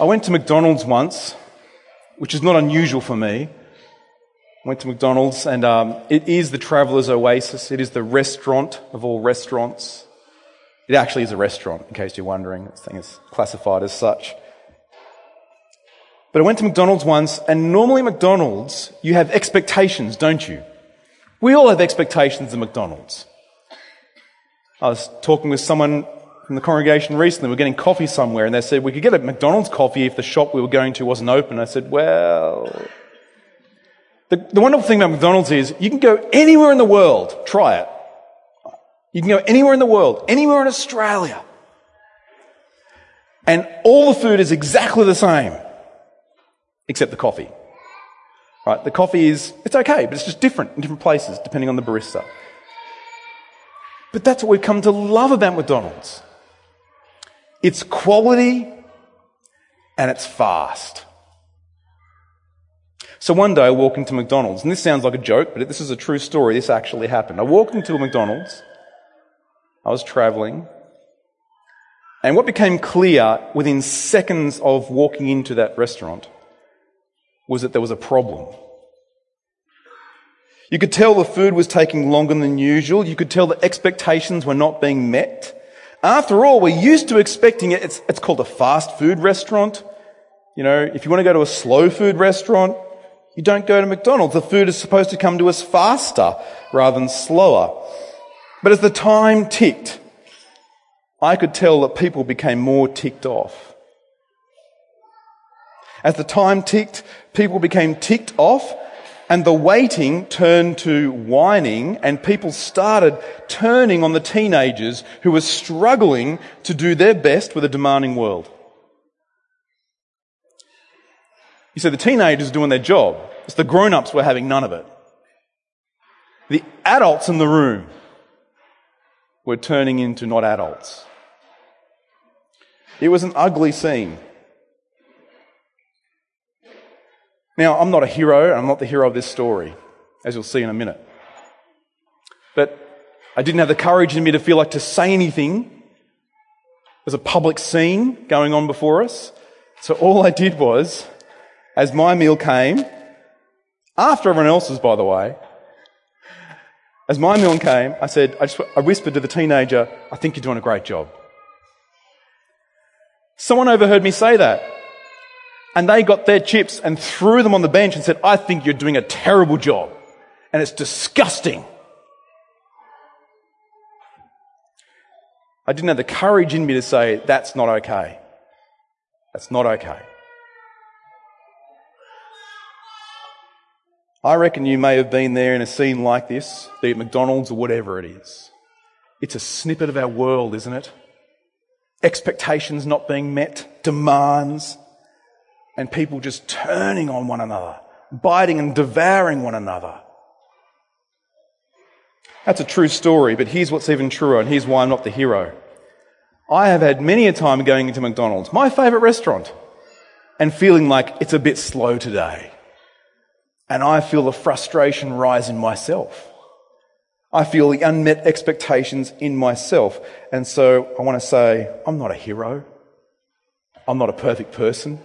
I went to McDonald's once, which is not unusual for me. I went to McDonald's, and um, it is the traveller's oasis. It is the restaurant of all restaurants. It actually is a restaurant, in case you're wondering. This thing is classified as such. But I went to McDonald's once, and normally McDonald's, you have expectations, don't you? We all have expectations at McDonald's. I was talking with someone from the congregation recently. We were getting coffee somewhere, and they said we could get a McDonald's coffee if the shop we were going to wasn't open. I said, well, the, the wonderful thing about McDonald's is you can go anywhere in the world, try it. You can go anywhere in the world, anywhere in Australia, and all the food is exactly the same, except the coffee. Right? The coffee is, it's okay, but it's just different in different places depending on the barista. But that's what we've come to love about McDonald's. It's quality and it's fast. So one day I walk into McDonald's, and this sounds like a joke, but this is a true story. This actually happened. I walked into a McDonald's. I was traveling. And what became clear within seconds of walking into that restaurant was that there was a problem. You could tell the food was taking longer than usual. You could tell the expectations were not being met. After all, we're used to expecting it. It's, it's called a fast food restaurant. You know, if you want to go to a slow food restaurant, you don't go to McDonald's. The food is supposed to come to us faster rather than slower. But as the time ticked, I could tell that people became more ticked off. As the time ticked, people became ticked off and the waiting turned to whining, and people started turning on the teenagers who were struggling to do their best with a demanding world. You see, the teenagers doing their job. It's the grown ups were having none of it. The adults in the room were turning into not adults. It was an ugly scene. Now, I'm not a hero, and I'm not the hero of this story, as you'll see in a minute. But I didn't have the courage in me to feel like to say anything. There's a public scene going on before us. So all I did was, as my meal came, after everyone else's, by the way, as my meal came, I said, I, just, I whispered to the teenager, I think you're doing a great job. Someone overheard me say that. And they got their chips and threw them on the bench and said, I think you're doing a terrible job. And it's disgusting. I didn't have the courage in me to say, that's not okay. That's not okay. I reckon you may have been there in a scene like this, be it McDonald's or whatever it is. It's a snippet of our world, isn't it? Expectations not being met, demands, and people just turning on one another, biting and devouring one another. That's a true story, but here's what's even truer, and here's why I'm not the hero. I have had many a time going into McDonald's, my favourite restaurant, and feeling like it's a bit slow today. And I feel the frustration rise in myself. I feel the unmet expectations in myself. And so I want to say, I'm not a hero. I'm not a perfect person.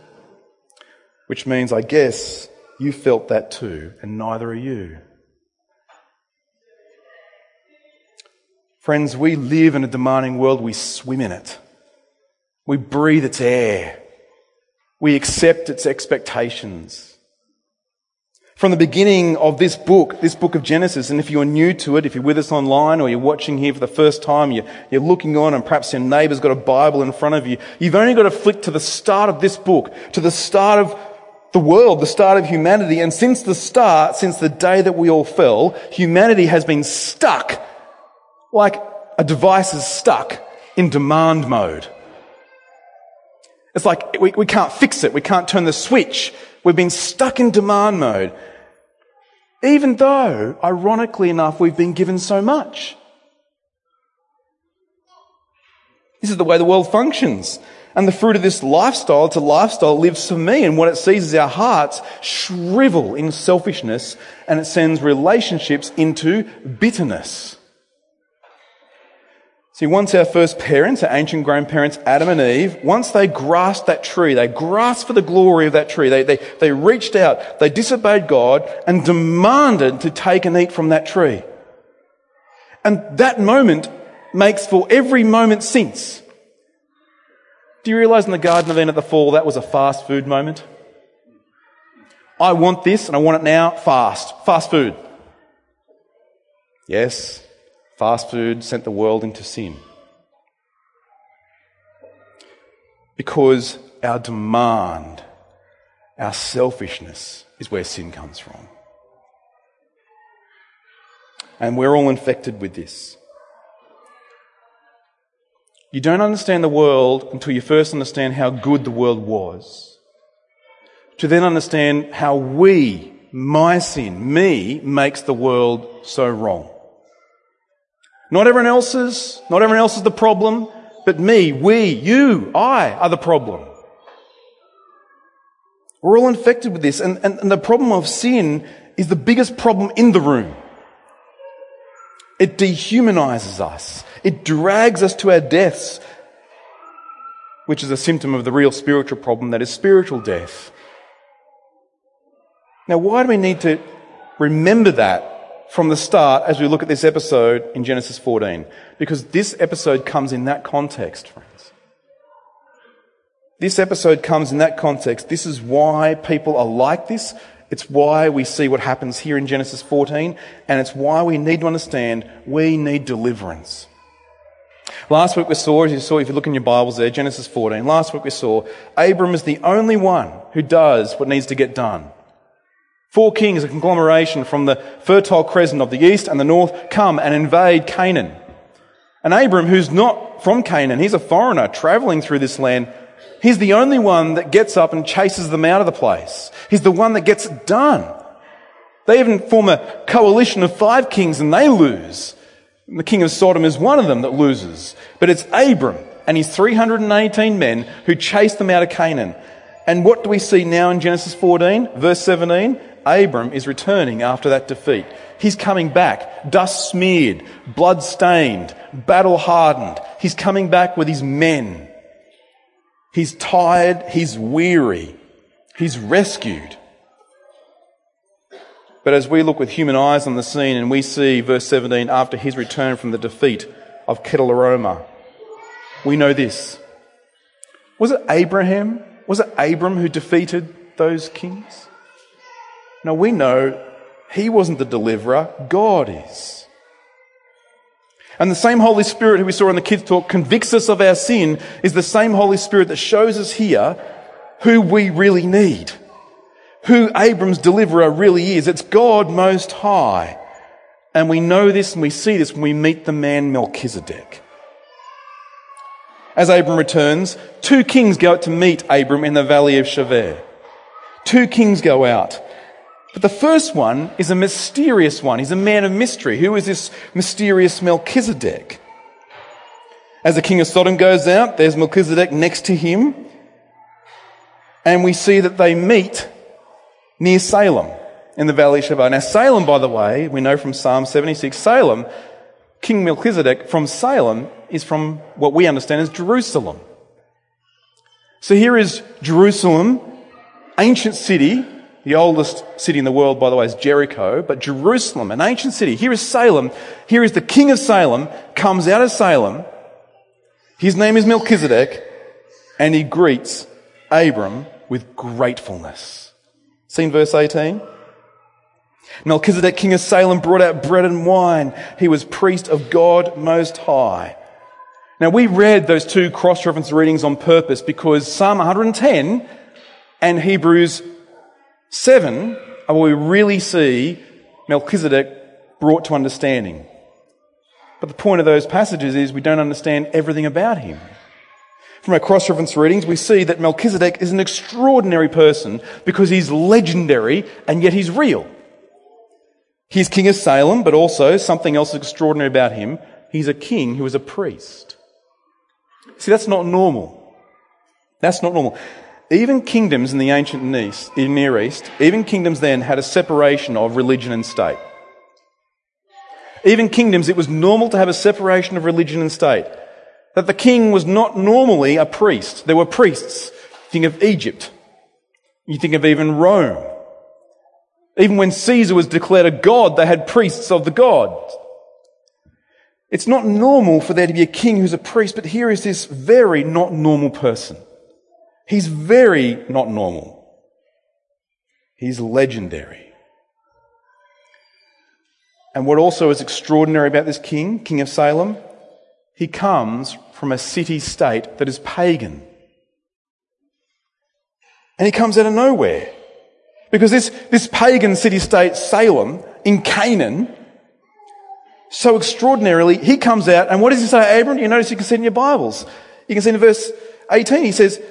Which means, I guess, you felt that too, and neither are you. Friends, we live in a demanding world, we swim in it. We breathe its air. We accept its expectations. From the beginning of this book, this book of Genesis, and if you're new to it, if you're with us online or you're watching here for the first time, you're, you're looking on and perhaps your neighbour's got a Bible in front of you, you've only got to flick to the start of this book, to the start of the world, the start of humanity. And since the start, since the day that we all fell, humanity has been stuck like a device is stuck in demand mode. It's like we, we can't fix it. We can't turn the switch. We've been stuck in demand mode. Even though, ironically enough, we've been given so much. This is the way the world functions. And the fruit of this lifestyle, a lifestyle lives for me. And what it sees is our hearts shrivel in selfishness and it sends relationships into bitterness. See, once our first parents, our ancient grandparents, Adam and Eve, once they grasped that tree, they grasped for the glory of that tree, they, they, they reached out, they disobeyed God and demanded to take and eat from that tree. And that moment makes for every moment since. Do you realize in the Garden of Eden at the fall, that was a fast food moment? I want this and I want it now, fast. Fast food. Yes, Fast food sent the world into sin. Because our demand, our selfishness is where sin comes from. And we're all infected with this. You don't understand the world until you first understand how good the world was. To then understand how we, my sin, me, makes the world so wrong. Not everyone else's, not everyone else is the problem, but me, we, you, I are the problem. We're all infected with this, and, and, and the problem of sin is the biggest problem in the room. It dehumanizes us. It drags us to our deaths, which is a symptom of the real spiritual problem that is spiritual death. Now, why do we need to remember that from the start as we look at this episode in Genesis 14. Because this episode comes in that context, friends. This episode comes in that context. This is why people are like this. It's why we see what happens here in Genesis 14. And it's why we need to understand we need deliverance. Last week we saw, as you saw, if you look in your Bibles there, Genesis 14. Last week we saw Abram is the only one who does what needs to get done. Four kings, a conglomeration from the fertile crescent of the east and the north, come and invade Canaan. And Abram, who's not from Canaan, he's a foreigner traveling through this land, he's the only one that gets up and chases them out of the place. He's the one that gets it done. They even form a coalition of five kings and they lose. The king of Sodom is one of them that loses. But it's Abram and his 318 men who chase them out of Canaan. And what do we see now in Genesis 14, verse 17? Abram is returning after that defeat. He's coming back, dust smeared, blood stained, battle hardened. He's coming back with his men. He's tired, he's weary, he's rescued. But as we look with human eyes on the scene and we see verse 17 after his return from the defeat of Chedorlaomer, we know this. Was it Abraham? Was it Abram who defeated those kings? Now we know he wasn't the deliverer, God is. And the same Holy Spirit who we saw in the kids talk convicts us of our sin is the same Holy Spirit that shows us here who we really need. Who Abram's deliverer really is. It's God most high. And we know this and we see this when we meet the man Melchizedek. As Abram returns, two kings go out to meet Abram in the valley of Shaveh. Two kings go out. But the first one is a mysterious one. He's a man of mystery. Who is this mysterious Melchizedek? As the king of Sodom goes out, there's Melchizedek next to him. And we see that they meet near Salem in the valley of Shaveh. Now, Salem, by the way, we know from Psalm 76, Salem, King Melchizedek from Salem is from what we understand as Jerusalem. So here is Jerusalem, ancient city, the oldest city in the world, by the way, is Jericho, but Jerusalem, an ancient city. Here is Salem. Here is the king of Salem, comes out of Salem. His name is Melchizedek, and he greets Abram with gratefulness. Seen verse 18? Melchizedek, king of Salem, brought out bread and wine. He was priest of God Most High. Now, we read those two cross reference readings on purpose because Psalm 110 and Hebrews 7 are where we really see Melchizedek brought to understanding. But the point of those passages is we don't understand everything about him. From our cross reference readings, we see that Melchizedek is an extraordinary person because he's legendary and yet he's real. He's king of Salem, but also something else is extraordinary about him. He's a king who is a priest. See, that's not normal. That's not normal. Even kingdoms in the ancient Near East, even kingdoms then had a separation of religion and state. Even kingdoms, it was normal to have a separation of religion and state. That the king was not normally a priest. There were priests. Think of Egypt. You think of even Rome. Even when Caesar was declared a god, they had priests of the god. It's not normal for there to be a king who's a priest, but here is this very not normal person. He's very not normal. He's legendary. And what also is extraordinary about this king, King of Salem, he comes from a city state that is pagan. And he comes out of nowhere. Because this, this pagan city state, Salem, in Canaan, so extraordinarily, he comes out, and what does he say, Abram? You notice you can see in your Bibles. You can see in verse 18, he says,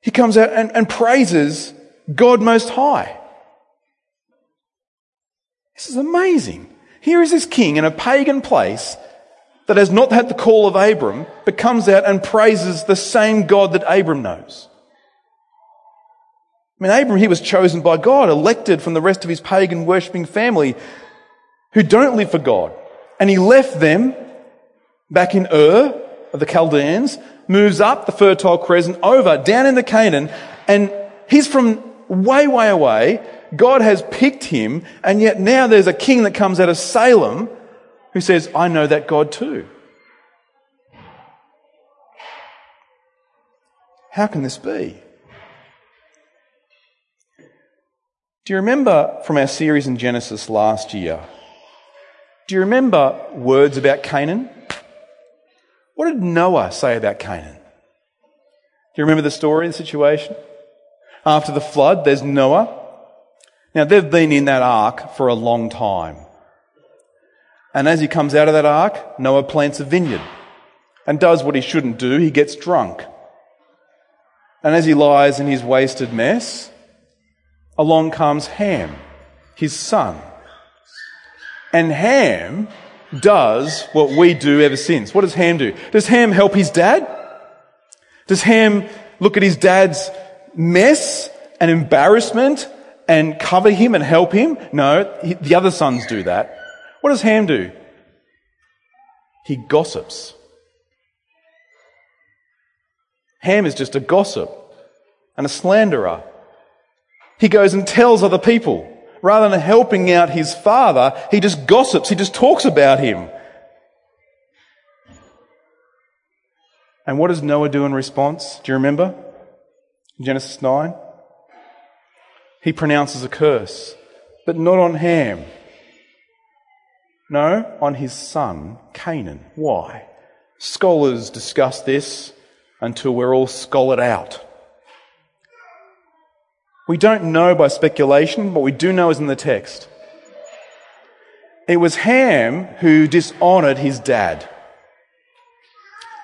he comes out and, and praises God Most High. This is amazing. Here is this king in a pagan place that has not had the call of Abram, but comes out and praises the same God that Abram knows. I mean, Abram, he was chosen by God, elected from the rest of his pagan worshipping family who don't live for God. And he left them back in Ur of the Chaldeans, moves up the Fertile Crescent over down into Canaan, and he's from way, way away. God has picked him, and yet now there's a king that comes out of Salem who says, I know that God too. How can this be? Do you remember from our series in Genesis last year do you remember words about Canaan? What did Noah say about Canaan? Do you remember the story, the situation? After the flood, there's Noah. Now, they've been in that ark for a long time. And as he comes out of that ark, Noah plants a vineyard and does what he shouldn't do. He gets drunk. And as he lies in his wasted mess, along comes Ham, his son. And Ham does what we do ever since. What does Ham do? Does Ham help his dad? Does Ham look at his dad's mess and embarrassment and cover him and help him? No, the other sons do that. What does Ham do? He gossips. Ham is just a gossip and a slanderer. He goes and tells other people rather than helping out his father, he just gossips, he just talks about him. And what does Noah do in response? Do you remember? Genesis 9. He pronounces a curse, but not on Ham. No, on his son, Canaan. Why? Scholars discuss this until we're all scholared out. We don't know by speculation, what we do know is in the text. It was Ham who dishonored his dad.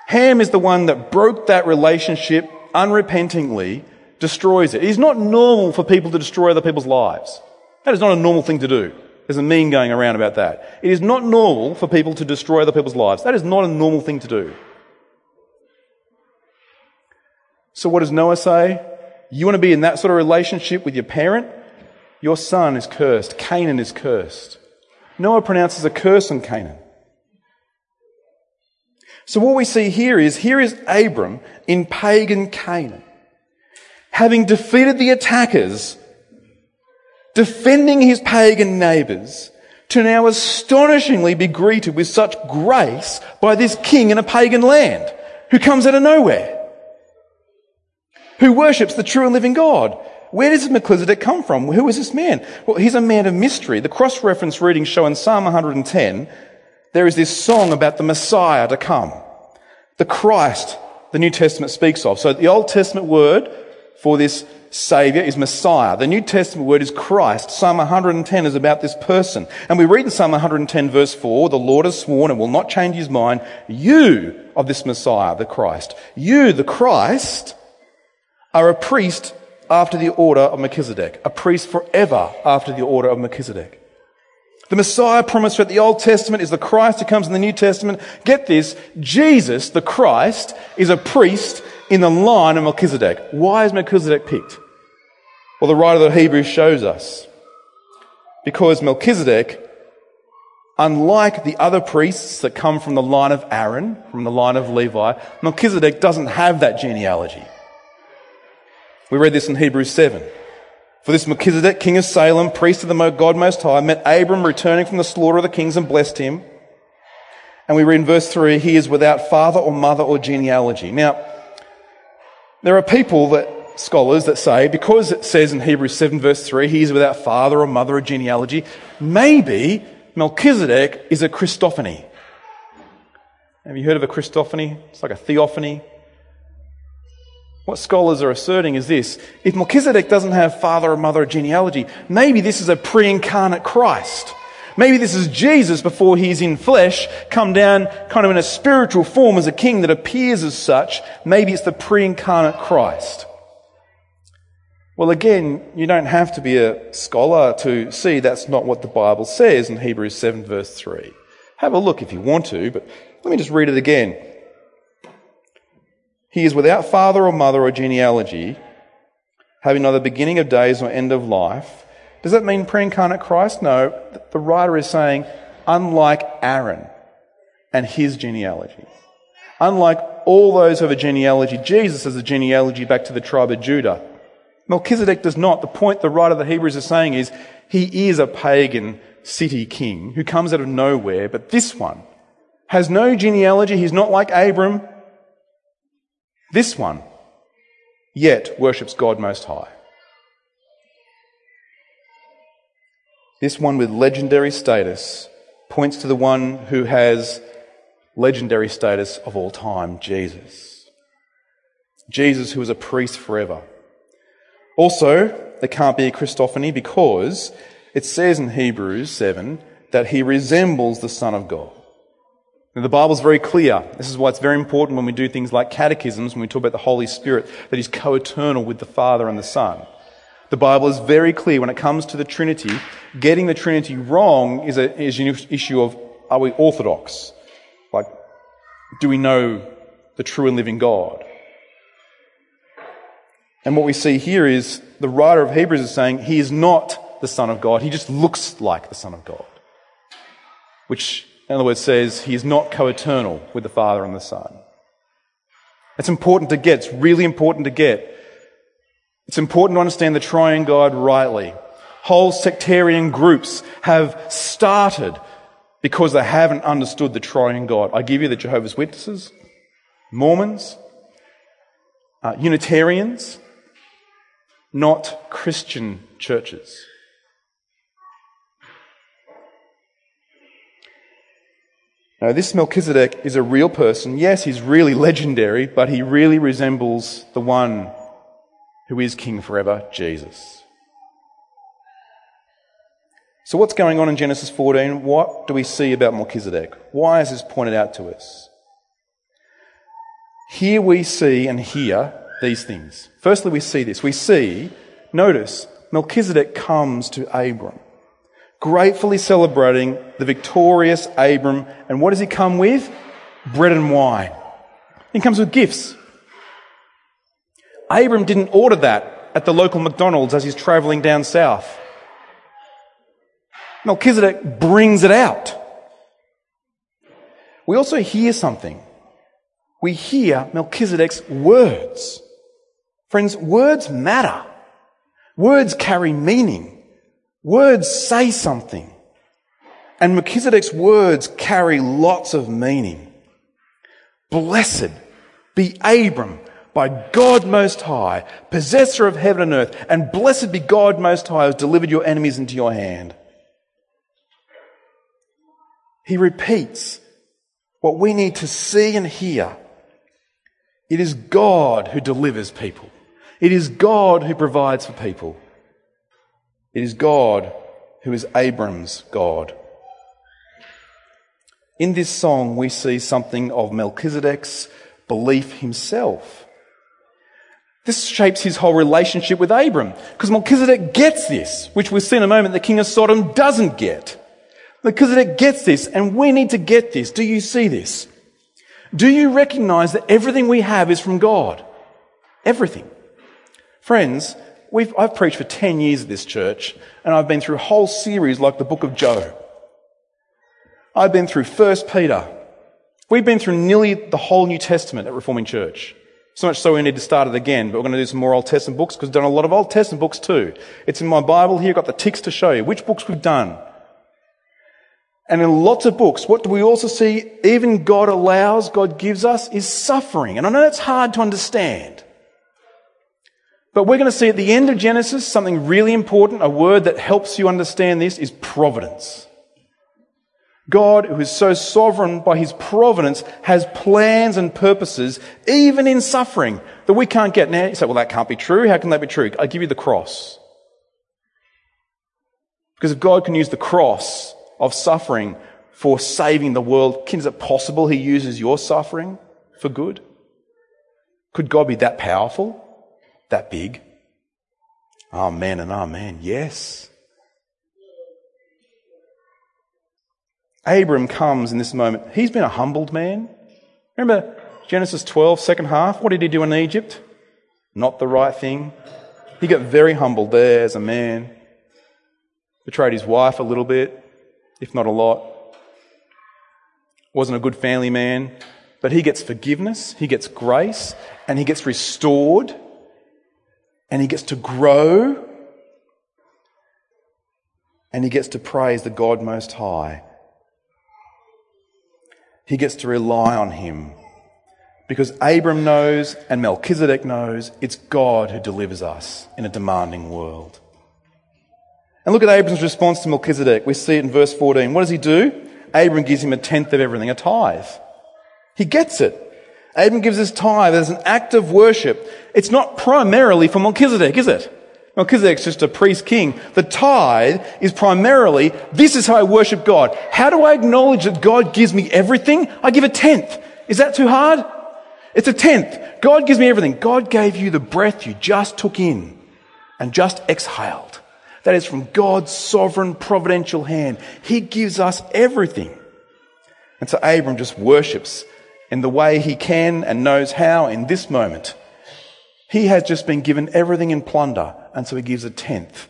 Ham is the one that broke that relationship unrepentingly, destroys it. It is not normal for people to destroy other people's lives. That is not a normal thing to do. There's a meme going around about that. It is not normal for people to destroy other people's lives. That is not a normal thing to do. So what does Noah say? You want to be in that sort of relationship with your parent? Your son is cursed. Canaan is cursed. Noah pronounces a curse on Canaan. So what we see here is, here is Abram in pagan Canaan, having defeated the attackers, defending his pagan neighbours, to now astonishingly be greeted with such grace by this king in a pagan land, who comes out of nowhere who worships the true and living God. Where does Melchizedek come from? Who is this man? Well, he's a man of mystery. The cross-reference readings show in Psalm 110, there is this song about the Messiah to come. The Christ the New Testament speaks of. So the Old Testament word for this Savior is Messiah. The New Testament word is Christ. Psalm 110 is about this person. And we read in Psalm 110 verse 4, the Lord has sworn and will not change his mind. You of this Messiah, the Christ. You, the Christ, are a priest after the order of Melchizedek, a priest forever after the order of Melchizedek. The Messiah promised throughout the Old Testament is the Christ who comes in the New Testament. Get this, Jesus, the Christ, is a priest in the line of Melchizedek. Why is Melchizedek picked? Well, the writer of the Hebrews shows us. Because Melchizedek Unlike the other priests that come from the line of Aaron, from the line of Levi, Melchizedek doesn't have that genealogy. We read this in Hebrews 7. For this Melchizedek, king of Salem, priest of the God Most High, met Abram returning from the slaughter of the kings and blessed him. And we read in verse 3, he is without father or mother or genealogy. Now, there are people that, scholars that say, because it says in Hebrews 7 verse 3, he is without father or mother or genealogy, maybe Melchizedek is a Christophany. Have you heard of a Christophany? It's like a theophany. What scholars are asserting is this if Melchizedek doesn't have father or mother or genealogy, maybe this is a pre incarnate Christ. Maybe this is Jesus before he's in flesh, come down kind of in a spiritual form as a king that appears as such. Maybe it's the pre incarnate Christ. Well, again, you don't have to be a scholar to see that's not what the Bible says in Hebrews 7, verse 3. Have a look if you want to, but let me just read it again. He is without father or mother or genealogy, having neither beginning of days nor end of life. Does that mean pre incarnate Christ? No. The writer is saying, unlike Aaron and his genealogy. Unlike all those who have a genealogy, Jesus has a genealogy back to the tribe of Judah. Melchizedek does not. The point the writer of the Hebrews is saying is he is a pagan city king who comes out of nowhere, but this one has no genealogy. He's not like Abram. This one, yet worships God Most High. This one with legendary status points to the one who has legendary status of all time, Jesus. Jesus, who is a priest forever. Also, there can't be a Christophany because it says in Hebrews 7 that he resembles the Son of God. Now, the Bible's very clear. This is why it's very important when we do things like catechisms, when we talk about the Holy Spirit, that he's co-eternal with the Father and the Son. The Bible is very clear when it comes to the Trinity. Getting the Trinity wrong is, a, is an issue of are we orthodox? Like, do we know the true and living God? And what we see here is the writer of Hebrews is saying he is not the Son of God, he just looks like the Son of God. Which, in other words, says he is not co eternal with the Father and the Son. It's important to get, it's really important to get. It's important to understand the triune God rightly. Whole sectarian groups have started because they haven't understood the triune God. I give you the Jehovah's Witnesses, Mormons, uh, Unitarians, not Christian churches. Now, this Melchizedek is a real person. Yes, he's really legendary, but he really resembles the one who is King forever, Jesus. So, what's going on in Genesis 14? What do we see about Melchizedek? Why is this pointed out to us? Here we see and hear these things. Firstly, we see this. We see, notice, Melchizedek comes to Abram, gratefully celebrating the victorious Abram. And what does he come with? Bread and wine. He comes with gifts. Abram didn't order that at the local McDonald's as he's traveling down south. Melchizedek brings it out. We also hear something. We hear Melchizedek's words. Friends, words matter. Words carry meaning. Words say something. And Melchizedek's words carry lots of meaning. Blessed be Abram by God Most High, possessor of heaven and earth, and blessed be God Most High who has delivered your enemies into your hand. He repeats what we need to see and hear. It is God who delivers people. It is God who provides for people. It is God who is Abram's God. In this song, we see something of Melchizedek's belief himself. This shapes his whole relationship with Abram, because Melchizedek gets this, which we'll see in a moment the king of Sodom doesn't get. Melchizedek gets this, and we need to get this. Do you see this? Do you recognize that everything we have is from God? Everything. Friends, I've preached for 10 years at this church, and I've been through whole series like the book of Job. I've been through 1 Peter. We've been through nearly the whole New Testament at Reforming Church. So much so we need to start it again, but we're going to do some more Old Testament books because we've done a lot of Old Testament books too. It's in my Bible here, I've got the ticks to show you which books we've done. And in lots of books, what do we also see even God allows, God gives us, is suffering. And I know that's hard to understand. But we're going to see at the end of Genesis something really important, a word that helps you understand this is providence. God, who is so sovereign by his providence, has plans and purposes, even in suffering, that we can't get. Now, you say, well, that can't be true. How can that be true? I give you the cross. Because if God can use the cross of suffering for saving the world, is it possible he uses your suffering for good? Could God be that powerful? That big? Amen and amen. Yes. Abram comes in this moment. He's been a humbled man. Remember Genesis 12, second half? What did he do in Egypt? Not the right thing. He got very humbled there as a man. Betrayed his wife a little bit, if not a lot. Wasn't a good family man. But he gets forgiveness, he gets grace, and he gets restored, and he gets to grow, and he gets to praise the God Most High he gets to rely on him. Because Abram knows and Melchizedek knows it's God who delivers us in a demanding world. And look at Abram's response to Melchizedek. We see it in verse 14. What does he do? Abram gives him a tenth of everything, a tithe. He gets it. Abram gives his tithe as an act of worship. It's not primarily for Melchizedek, is it? Melchizedek's just a priest king. The tithe is primarily, this is how I worship God. How do I acknowledge that God gives me everything? I give a tenth. Is that too hard? It's a tenth. God gives me everything. God gave you the breath you just took in and just exhaled. That is from God's sovereign providential hand. He gives us everything. And so Abram just worships in the way he can and knows how in this moment. He has just been given everything in plunder and so he gives a tenth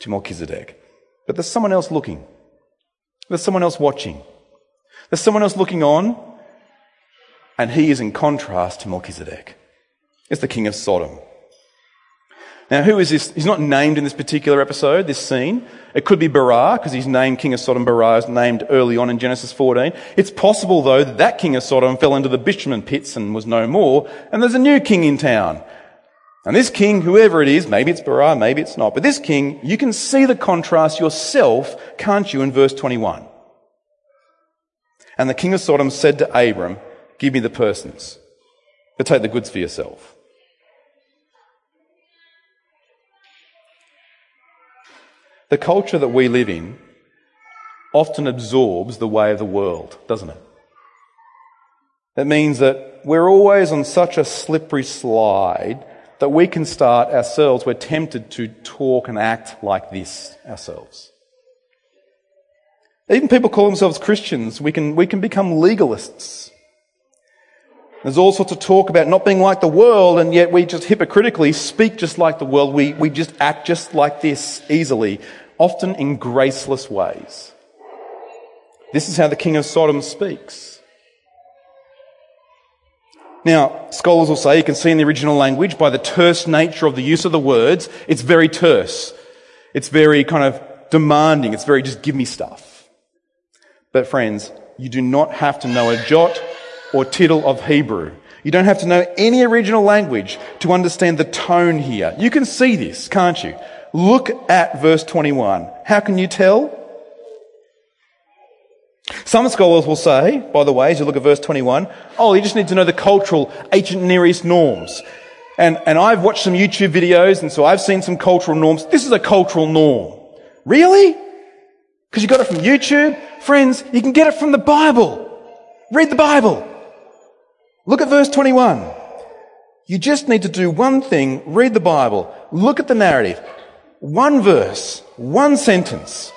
to Melchizedek. But there's someone else looking. There's someone else watching. There's someone else looking on, and he is in contrast to Melchizedek. It's the king of Sodom. Now, who is this? He's not named in this particular episode, this scene. It could be Bera, because he's named King of Sodom. Bera is named early on in Genesis 14. It's possible, though, that that king of Sodom fell into the bitumen pits and was no more, and there's a new king in town. And this king, whoever it is, maybe it's Bera, maybe it's not, but this king, you can see the contrast yourself, can't you, in verse 21? And the king of Sodom said to Abram, Give me the persons, but take the goods for yourself. The culture that we live in often absorbs the way of the world, doesn't it? That means that we're always on such a slippery slide that we can start ourselves, we're tempted to talk and act like this ourselves. Even people call themselves Christians, we can, we can become legalists. There's all sorts of talk about not being like the world, and yet we just hypocritically speak just like the world. We, we just act just like this easily, often in graceless ways. This is how the king of Sodom speaks. Now, scholars will say you can see in the original language by the terse nature of the use of the words, it's very terse. It's very kind of demanding. It's very just give me stuff. But friends, you do not have to know a jot or tittle of Hebrew. You don't have to know any original language to understand the tone here. You can see this, can't you? Look at verse 21. How can you tell? Some scholars will say, by the way, as you look at verse 21, oh, you just need to know the cultural ancient Near East norms. And, and I've watched some YouTube videos, and so I've seen some cultural norms. This is a cultural norm. Really? Because you got it from YouTube? Friends, you can get it from the Bible. Read the Bible. Look at verse 21. You just need to do one thing, read the Bible, look at the narrative. One verse, one sentence.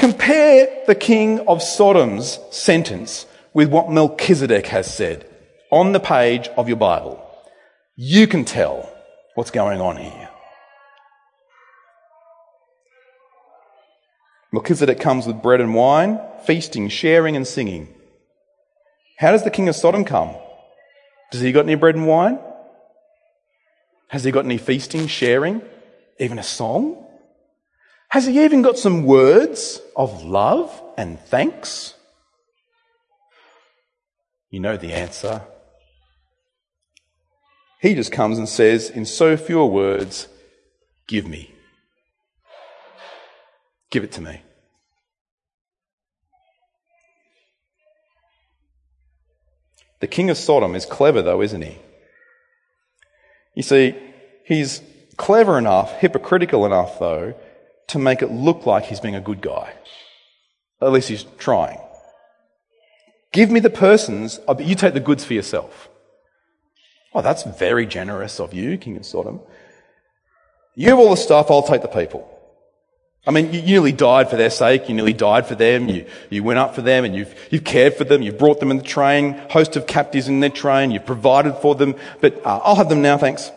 Compare the king of Sodom's sentence with what Melchizedek has said on the page of your Bible. You can tell what's going on here. Melchizedek comes with bread and wine, feasting, sharing, and singing. How does the king of Sodom come? Does he got any bread and wine? Has he got any feasting, sharing, even a song? Has he even got some words of love and thanks? You know the answer. He just comes and says, in so few words, Give me. Give it to me. The king of Sodom is clever, though, isn't he? You see, he's clever enough, hypocritical enough, though, to make it look like he's being a good guy. At least he's trying. Give me the persons, but you take the goods for yourself. Oh, that's very generous of you, King of Sodom. You have all the stuff, I'll take the people. I mean, you nearly died for their sake. You nearly died for them. You, you went up for them and you've, you've cared for them. You've brought them in the train, host of captives in their train. You've provided for them. But uh, I'll have them now, thanks.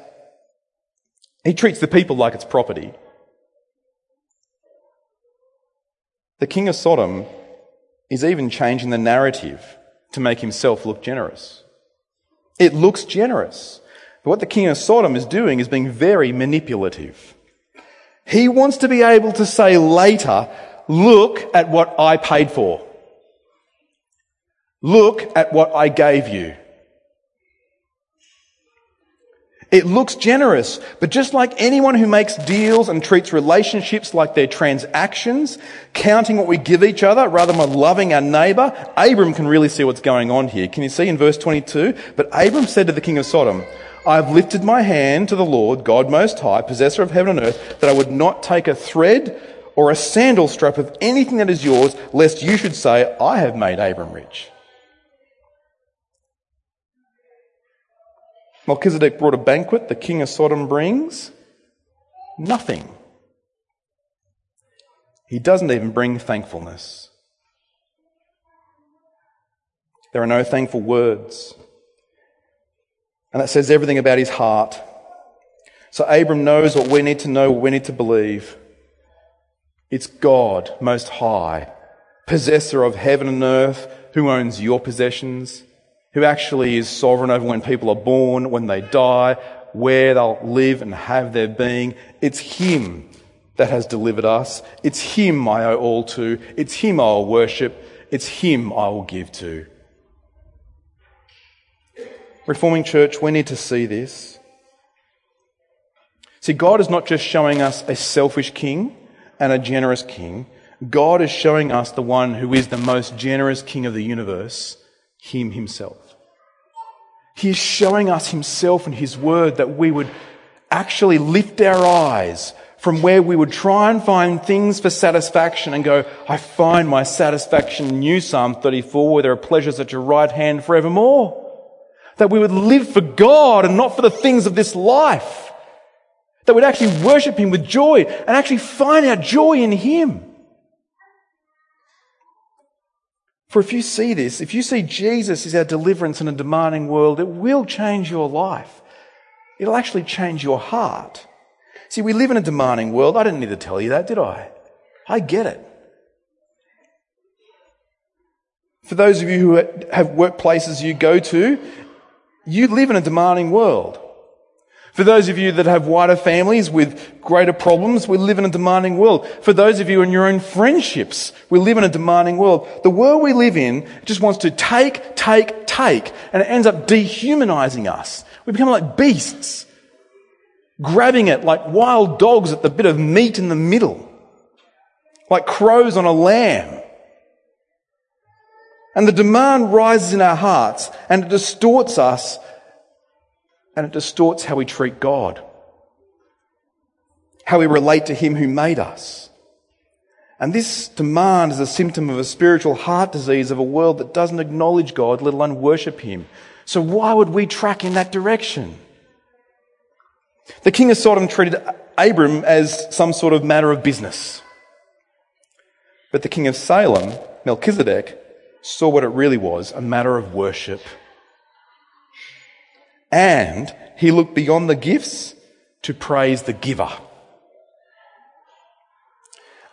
He treats the people like it's property. The king of Sodom is even changing the narrative to make himself look generous. It looks generous. But what the king of Sodom is doing is being very manipulative. He wants to be able to say later, look at what I paid for. Look at what I gave you. It looks generous, but just like anyone who makes deals and treats relationships like they're transactions, counting what we give each other rather than loving our neighbour, Abram can really see what's going on here. Can you see in verse 22? But Abram said to the king of Sodom, I have lifted my hand to the Lord, God Most High, possessor of heaven and earth, that I would not take a thread or a sandal strap of anything that is yours, lest you should say, I have made Abram rich. Melchizedek brought a banquet, the king of Sodom brings nothing. He doesn't even bring thankfulness. There are no thankful words. And that says everything about his heart. So Abram knows what we need to know, what we need to believe. It's God, Most High, possessor of heaven and earth, who owns your possessions, who actually is sovereign over when people are born, when they die, where they'll live and have their being. It's Him that has delivered us. It's Him I owe all to. It's Him I will worship. It's Him I will give to. Reforming Church, we need to see this. See, God is not just showing us a selfish king and a generous king. God is showing us the one who is the most generous king of the universe, Him Himself. He is showing us Himself and His Word that we would actually lift our eyes from where we would try and find things for satisfaction and go, I find my satisfaction in you, Psalm 34, where there are pleasures at your right hand forevermore. That we would live for God and not for the things of this life. That we'd actually worship Him with joy and actually find our joy in Him. For if you see this, if you see Jesus is our deliverance in a demanding world, it will change your life. It'll actually change your heart. See, we live in a demanding world. I didn't need to tell you that, did I? I get it. For those of you who have workplaces you go to, you live in a demanding world. For those of you that have wider families with greater problems, we live in a demanding world. For those of you in your own friendships, we live in a demanding world. The world we live in just wants to take, take, take, and it ends up dehumanizing us. We become like beasts, grabbing it like wild dogs at the bit of meat in the middle, like crows on a lamb. And the demand rises in our hearts and it distorts us and it distorts how we treat God, how we relate to Him who made us. And this demand is a symptom of a spiritual heart disease of a world that doesn't acknowledge God, let alone worship Him. So why would we track in that direction? The king of Sodom treated Abram as some sort of matter of business. But the king of Salem, Melchizedek, saw what it really was a matter of worship. And he looked beyond the gifts to praise the giver.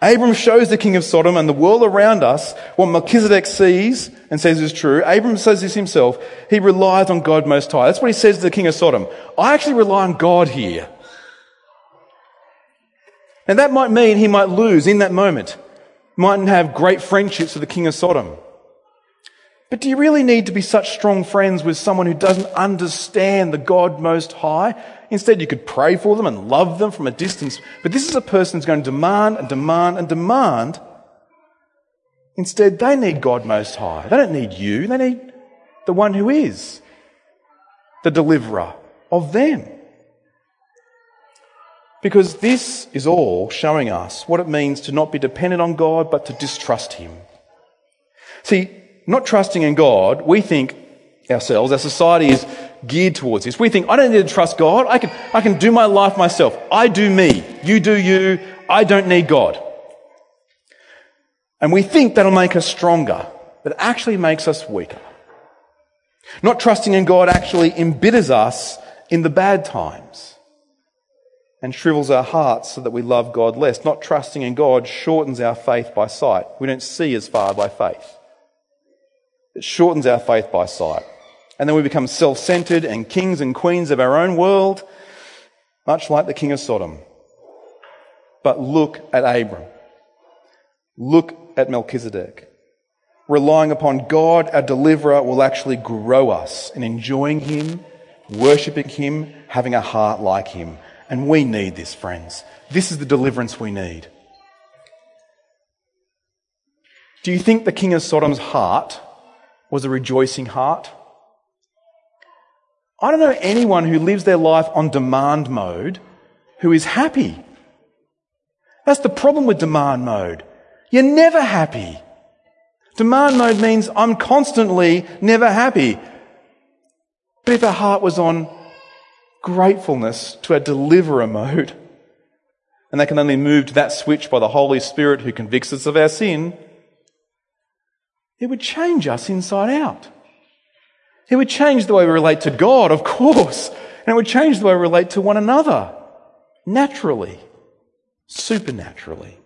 Abram shows the king of Sodom and the world around us what Melchizedek sees and says is true. Abram says this himself. He relies on God most high. That's what he says to the king of Sodom. I actually rely on God here. And that might mean he might lose in that moment. Mightn't have great friendships with the king of Sodom. But do you really need to be such strong friends with someone who doesn't understand the God Most High? Instead, you could pray for them and love them from a distance. But this is a person who's going to demand and demand and demand. Instead, they need God Most High. They don't need you. They need the one who is the deliverer of them. Because this is all showing us what it means to not be dependent on God, but to distrust Him. See, not trusting in God, we think ourselves, our society is geared towards this. We think, I don't need to trust God. I can, I can do my life myself. I do me. You do you. I don't need God. And we think that'll make us stronger, but it actually makes us weaker. Not trusting in God actually embitters us in the bad times and shrivels our hearts so that we love God less. Not trusting in God shortens our faith by sight. We don't see as far by faith. It shortens our faith by sight. And then we become self centered and kings and queens of our own world, much like the king of Sodom. But look at Abram. Look at Melchizedek. Relying upon God, our deliverer, will actually grow us in enjoying Him, worshipping Him, having a heart like Him. And we need this, friends. This is the deliverance we need. Do you think the king of Sodom's heart was a rejoicing heart. I don't know anyone who lives their life on demand mode who is happy. That's the problem with demand mode. You're never happy. Demand mode means I'm constantly never happy. But if our heart was on gratefulness to our deliverer mode, and they can only move to that switch by the Holy Spirit who convicts us of our sin, it would change us inside out. It would change the way we relate to God, of course, and it would change the way we relate to one another naturally, supernaturally.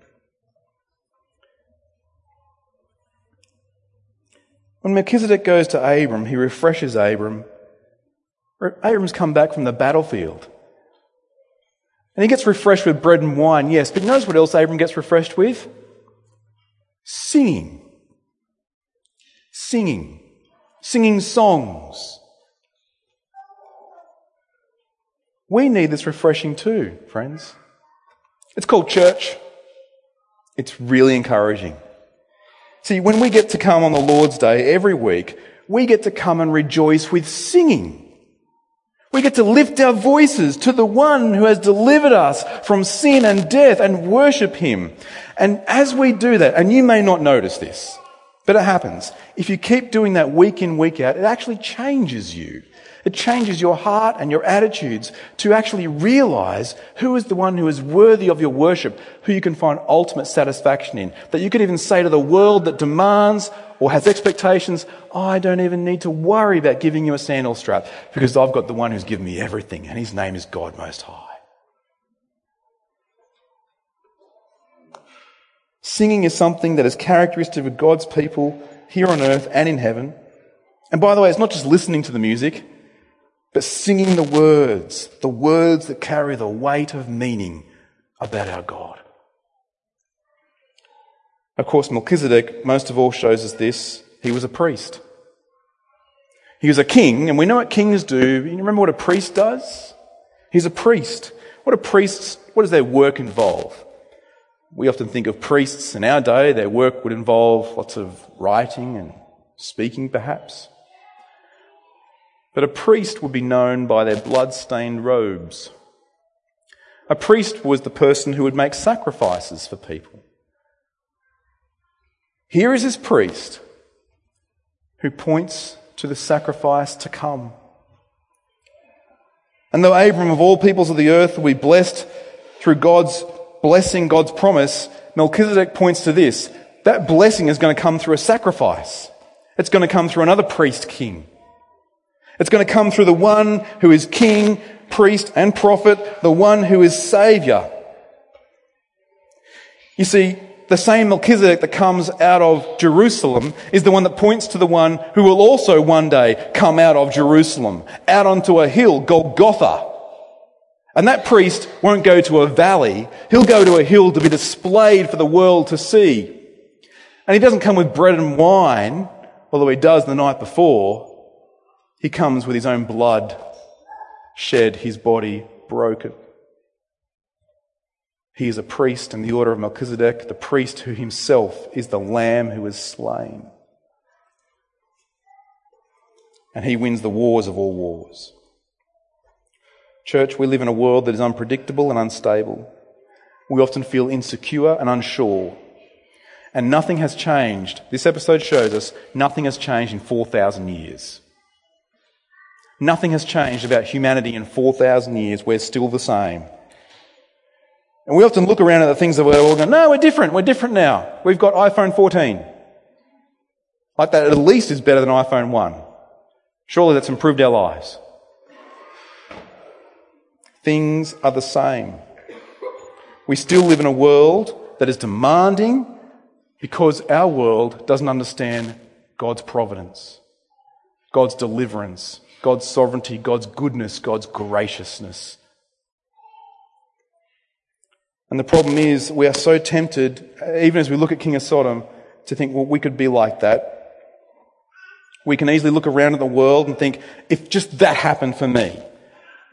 When Melchizedek goes to Abram, he refreshes Abram. Abram's come back from the battlefield. And he gets refreshed with bread and wine, yes, but notice what else Abram gets refreshed with? Singing singing, singing songs. We need this refreshing too, friends. It's called church. It's really encouraging. See, when we get to come on the Lord's Day every week, we get to come and rejoice with singing. We get to lift our voices to the one who has delivered us from sin and death and worship him. And as we do that, and you may not notice this, but it happens. If you keep doing that week in, week out, it actually changes you. It changes your heart and your attitudes to actually realize who is the one who is worthy of your worship, who you can find ultimate satisfaction in. That you could even say to the world that demands or has expectations, I don't even need to worry about giving you a sandal strap because I've got the one who's given me everything and his name is God Most High. Singing is something that is characteristic of God's people here on earth and in heaven. And by the way, it's not just listening to the music, but singing the words, the words that carry the weight of meaning about our God. Of course, Melchizedek, most of all, shows us this. He was a priest. He was a king, and we know what kings do. You remember what a priest does? He's a priest. What a priest, what does their work involve? We often think of priests in our day, their work would involve lots of writing and speaking, perhaps. But a priest would be known by their blood-stained robes. A priest was the person who would make sacrifices for people. Here is this priest who points to the sacrifice to come. And though Abram of all peoples of the earth will be blessed through God's blessing, God's promise, Melchizedek points to this. That blessing is going to come through a sacrifice. It's going to come through another priest king. It's going to come through the one who is king, priest, and prophet, the one who is savior. You see, the same Melchizedek that comes out of Jerusalem is the one that points to the one who will also one day come out of Jerusalem, out onto a hill, Golgotha. And that priest won't go to a valley, he'll go to a hill to be displayed for the world to see. And he doesn't come with bread and wine, although he does the night before. He comes with his own blood shed, his body broken. He is a priest in the order of Melchizedek, the priest who himself is the lamb who is slain. And he wins the wars of all wars. Church, we live in a world that is unpredictable and unstable. We often feel insecure and unsure. And nothing has changed. This episode shows us nothing has changed in 4,000 years. Nothing has changed about humanity in 4,000 years. We're still the same. And we often look around at the things that we're all going, no, we're different. We're different now. We've got iPhone 14. Like that at least is better than iPhone 1. Surely that's improved our lives. Things are the same. We still live in a world that is demanding because our world doesn't understand God's providence, God's deliverance, God's sovereignty, God's goodness, God's graciousness. And the problem is, we are so tempted, even as we look at King of Sodom, to think, well, we could be like that. We can easily look around at the world and think, if just that happened for me,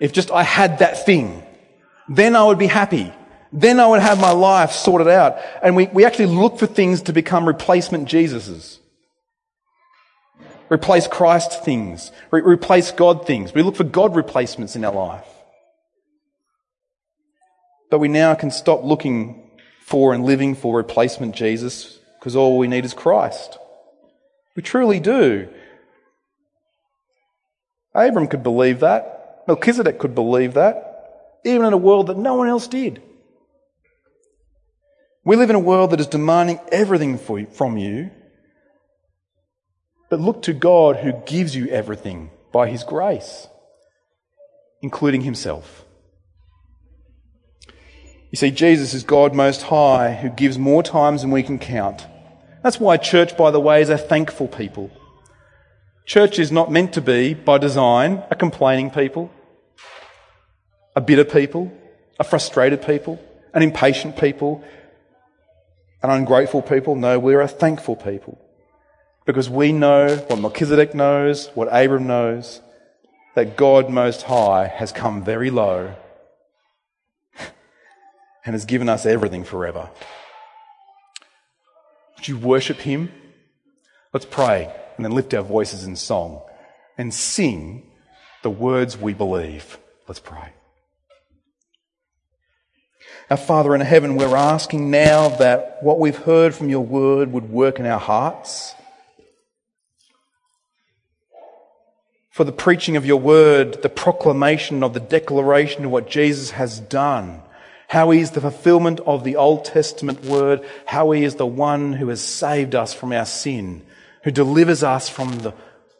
if just I had that thing, then I would be happy. Then I would have my life sorted out. And we, we actually look for things to become replacement Jesuses. Replace Christ things. Re- replace God things. We look for God replacements in our life. But we now can stop looking for and living for replacement Jesus because all we need is Christ. We truly do. Abram could believe that. Melchizedek could believe that, even in a world that no one else did. We live in a world that is demanding everything you, from you, but look to God who gives you everything by His grace, including Himself. You see, Jesus is God Most High who gives more times than we can count. That's why church, by the way, is a thankful people. Church is not meant to be, by design, a complaining people, a bitter people, a frustrated people, an impatient people, an ungrateful people. No, we're a thankful people. Because we know what Melchizedek knows, what Abram knows, that God Most High has come very low and has given us everything forever. Would you worship Him? Let's pray and then lift our voices in song and sing the words we believe. Let's pray. Our Father in heaven, we're asking now that what we've heard from your word would work in our hearts. For the preaching of your word, the proclamation of the declaration of what Jesus has done how he is the fulfillment of the Old Testament word, how he is the one who has saved us from our sin, who delivers us from the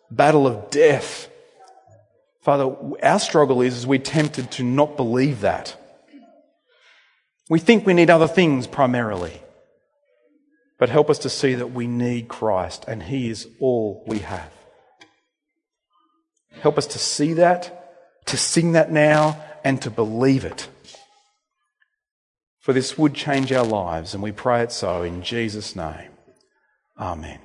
battle of death. Father, our struggle is, is we're tempted to not believe that. We think we need other things primarily. But help us to see that we need Christ and He is all we have. Help us to see that, to sing that now, and to believe it. For this would change our lives, and we pray it so in Jesus' name. Amen.